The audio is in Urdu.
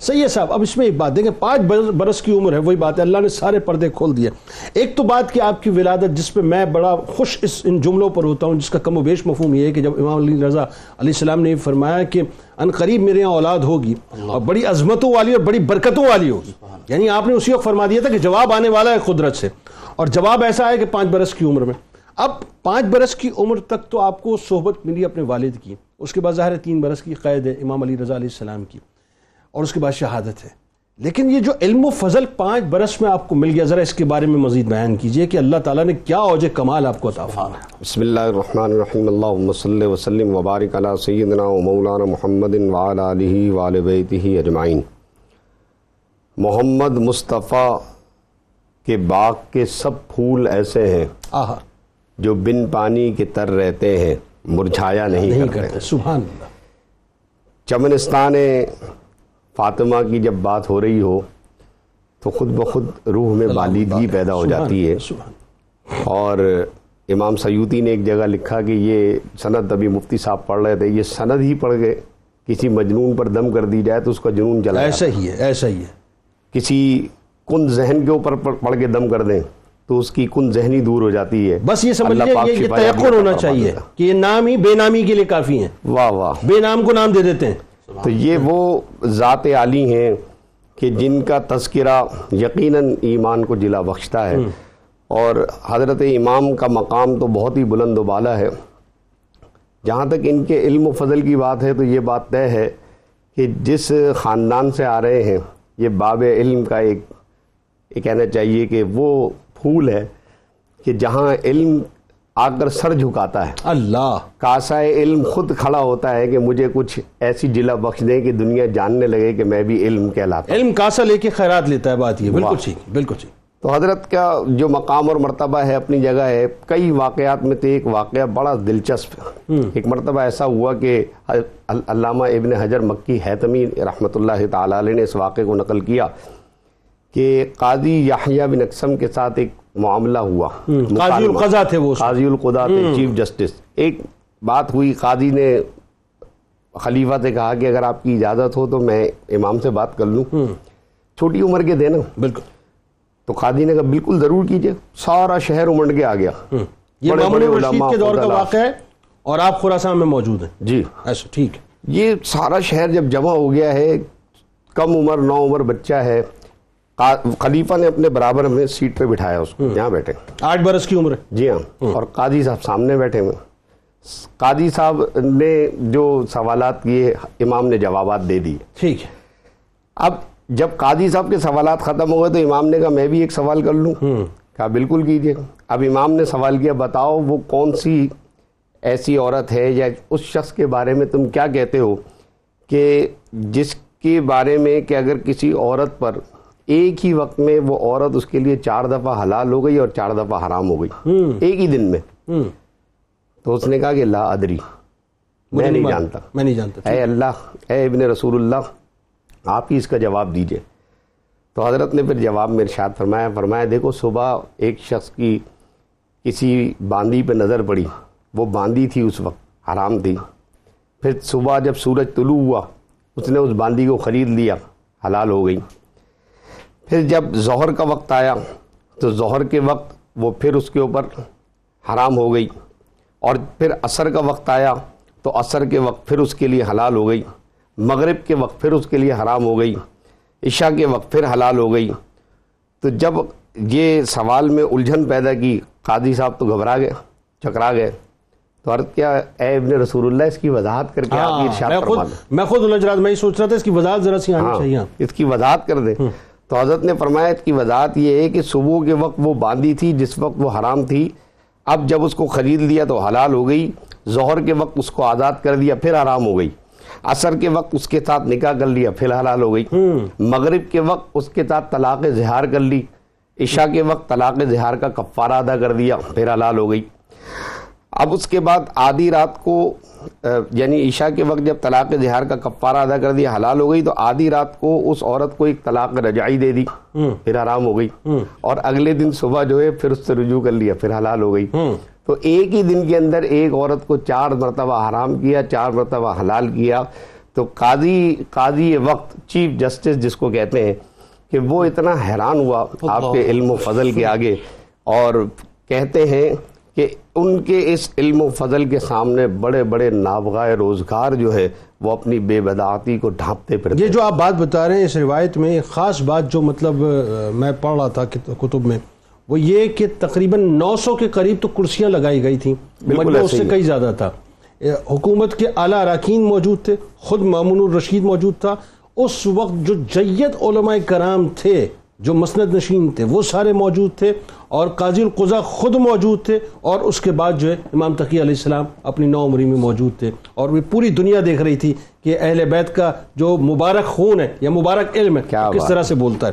صحیح ہے صاحب، اب اس میں ایک بات دیکھیں، پانچ برس کی عمر ہے، وہی بات ہے۔ اللہ نے سارے پردے کھول دیے۔ ایک تو بات کہ آپ کی ولادت، جس پہ میں بڑا خوش اس ان جملوں پر ہوتا ہوں، جس کا کم و بیش مفہوم یہ ہے کہ جب امام علی رضا علیہ السلام نے فرمایا کہ ان قریب میرے یہاں اولاد ہوگی، اور بڑی عظمتوں والی اور بڑی برکتوں والی ہوگی۔ یعنی آپ نے اسی وقت فرما دیا تھا کہ جواب آنے والا ہے قدرت سے۔ اور جواب ایسا ہے کہ پانچ برس کی عمر میں۔ اب پانچ برس کی عمر تک تو آپ کو صحبت ملی اپنے والد کی۔ اس کے بعد ظاہر ہے تین برس کی قید ہے امام علی رضا علیہ السلام کی۔ اور اس کے بعد شہادت ہے۔ لیکن یہ جو علم و فضل پانچ برس میں آپ کو مل گیا ذرا اس کے بارے میں مزید بیان کیجیے کہ اللہ تعالیٰ نے کیا اوج کمال آپ کو عطا فرمایا۔ بسم اللہ الرحمن الرحیم۔ اللہم صلی وسلم وبارک علی سیدنا و مولانا محمد وعلی آلہ وعلی بیتہ اجمعین۔ محمد مصطفیٰ کے باغ کے سب پھول ایسے ہیں آہا۔ جو بن پانی کے تر رہتے ہیں مرجھایا نہیں کرتے۔ سبحان اللہ۔ چمنستان فاطمہ کی جب بات ہو رہی ہو تو خود بخود روح میں بالیدگی پیدا ہو جاتی ہے۔ اور امام سیوطی نے ایک جگہ لکھا کہ یہ سند ابھی مفتی صاحب پڑھ رہے تھے یہ سند ہی پڑھ گئے کسی مجنون پر دم کر دی جائے تو اس کا جنون چلا ایسا ہی ہے ایسا ہی ہے۔ کسی کن ذہن کے اوپر پڑھ کے دم کر دیں تو اس کی کن ذہنی دور ہو جاتی ہے۔ بس یہ سمجھ پاک یہ- تیقن ہونا چاہیے۔ کہ یہ نام ہی بے نامی کے لیے کافی ہیں۔ واہ واہ۔ بے نام کو نام دے دیتے ہیں۔ تو یہ وہ ذات عالی ہیں کہ جن کا تذکرہ یقیناً ایمان کو جلا بخشتا ہے۔ اور حضرت امام کا مقام تو بہت ہی بلند و بالا ہے۔ جہاں تک ان کے علم و فضل کی بات ہے تو یہ بات طے ہے کہ جس خاندان سے آ رہے ہیں یہ باب علم کا ایک یہ کہنا چاہیے کہ وہ پھول ہے کہ جہاں علم آ کر سر جھکاتا ہے۔ اللہ۔ کاسا علم خود کھڑا ہوتا ہے کہ مجھے کچھ ایسی جلا بخش دیں کہ دنیا جاننے لگے کہ میں بھی علم کہلاتا علم کاسا لے کے خیرات لیتا ہے بات یہ۔ بالکل۔ ٹھیک بالکل ٹھیک۔ تو حضرت کا جو مقام اور مرتبہ ہے اپنی جگہ ہے کئی واقعات میں تو ایک واقعہ بڑا دلچسپ ہے۔ ایک مرتبہ ایسا ہوا کہ علامہ ابن حجر مکی حیتمی رحمۃ اللہ تعالی علیہ نے اس واقعے کو نقل کیا کہ قاضی یحییٰ بن اقسم کے ساتھ ایک معاملہ ہوا قاضی۔ القضا تھے وہ۔ قاضی القضا تھے چیف جسٹس۔ ایک بات ہوئی قاضی نے خلیفہ سے کہا کہ اگر آپ کی اجازت ہو تو میں امام سے بات کر لوں۔ چھوٹی عمر کے تھے نا بالکل۔ تو قاضی نے کہا بالکل ضرور کیجیے۔ سارا شہر امنڈ کے آ گیا۔ یہ بڑے رشید کے دور کا۔ واقعہ ہے اور آپ خراسان میں موجود ہیں۔ جی۔ ایسا ٹھیک۔ ہے یہ سارا شہر جب جمع ہو گیا ہے کم عمر نو عمر بچہ ہے۔ خلیفہ نے اپنے برابر میں سیٹ پہ بٹھایا اس کو یہاں بیٹھے۔ آٹھ برس کی عمر ہے۔ جی ہاں اور قاضی صاحب سامنے بیٹھے ہوئے۔ قاضی صاحب نے جو سوالات کیے امام نے جوابات دے دیے ٹھیک ہے۔ اب جب قاضی صاحب کے سوالات ختم ہو گئے تو امام نے کہا میں بھی ایک سوال کر لوں۔ کہا بالکل کیجیے۔ اب امام نے سوال کیا بتاؤ وہ کون سی ایسی عورت ہے یا اس شخص کے بارے میں تم کیا کہتے ہو کہ جس کے بارے میں کہ اگر کسی عورت پر ایک ہی وقت میں وہ عورت اس کے لیے چار دفعہ حلال ہو گئی اور چار دفعہ حرام ہو گئی۔ ایک ہی دن میں۔ تو اس نے کہا کہ لا ادری۔ میں نہیں۔ جانتا۔ میں نہیں جانتا۔ اے اللہ اے ابن رسول اللہ آپ ہی اس کا جواب دیجیے۔ تو حضرت نے پھر جواب میں ارشاد فرمایا فرمایا دیکھو صبح ایک شخص کی کسی باندی پہ نظر پڑی۔ وہ باندی تھی اس وقت حرام تھی۔ پھر صبح جب سورج طلوع ہوا اس نے اس باندی کو خرید لیا حلال ہو گئی۔ پھر جب ظہر کا وقت آیا تو ظہر کے وقت وہ پھر اس کے اوپر حرام ہو گئی اور پھر عصر کا وقت آیا تو عصر کے وقت پھر اس کے لیے حلال ہو گئی مغرب کے وقت پھر اس کے لیے حرام ہو گئی عشاء کے وقت پھر حلال ہو گئی۔ تو جب یہ سوال میں الجھن پیدا کی قاضی صاحب تو گھبرا گئے چکرا گئے۔ تو عرض کیا اے ابن رسول اللہ اس کی وضاحت کر کے آپ ہاں، ارشاد میں فرما دیں۔ میں خود الجھ رہا میں یہ سوچ رہا تھا اس کی وضاحت ذرا سی آنی ہاں، چاہیے۔ اس کی وضاحت کر دیں۔ تو حضرت نے فرمایا اس کی وضاحت یہ ہے کہ صبح کے وقت وہ باندھی تھی جس وقت وہ حرام تھی۔ اب جب اس کو خرید لیا تو حلال ہو گئی ظہر کے وقت اس کو آزاد کر دیا پھر حرام ہو گئی۔ عصر کے وقت اس کے ساتھ نکاح کر لیا پھر حلال ہو گئی۔ مغرب کے وقت اس کے ساتھ طلاق زہار کر لی۔ عشاء کے وقت طلاق زہار کا کفارہ ادا کر دیا پھر حلال ہو گئی۔ اب اس کے بعد آدھی رات کو یعنی عشاء کے وقت جب طلاق زہار کا کفارہ ادا کر دیا حلال ہو گئی تو آدھی رات کو اس عورت کو ایک طلاق رجائی دے دی۔ پھر حرام ہو گئی۔ اور اگلے دن صبح جو ہے پھر اس سے رجوع کر لیا پھر حلال ہو گئی۔ تو ایک ہی دن کے اندر ایک عورت کو چار مرتبہ حرام کیا چار مرتبہ حلال کیا۔ تو قاضی قاضی وقت چیف جسٹس جس کو کہتے ہیں کہ وہ اتنا حیران ہوا آپ کے علم و فضل کے آگے۔ اور کہتے ہیں کہ ان کے اس علم و فضل کے سامنے بڑے بڑے نابغائے روزگار جو ہے وہ اپنی بے بدعاتی کو ڈھانپتے پھرتے یہ جو آپ بات بتا رہے ہیں اس روایت میں ایک خاص بات جو مطلب میں پڑھ رہا تھا کتب میں وہ یہ کہ تقریباً نو سو کے قریب تو کرسیاں لگائی گئی تھیں۔ اس سے کئی زیادہ تھا۔ حکومت کے اعلیٰ اراکین موجود تھے خود مامون الرشید موجود تھا۔ اس وقت جو جید علماء کرام تھے جو مسند نشین تھے وہ سارے موجود تھے اور قاضی القضا خود موجود تھے اور اس کے بعد جو ہے امام تقی علیہ السلام اپنی نو عمری میں موجود تھے اور وہ پوری دنیا دیکھ رہی تھی کہ اہل بیت کا جو مبارک خون ہے یا مبارک علم ہے کس طرح سے بولتا ہے۔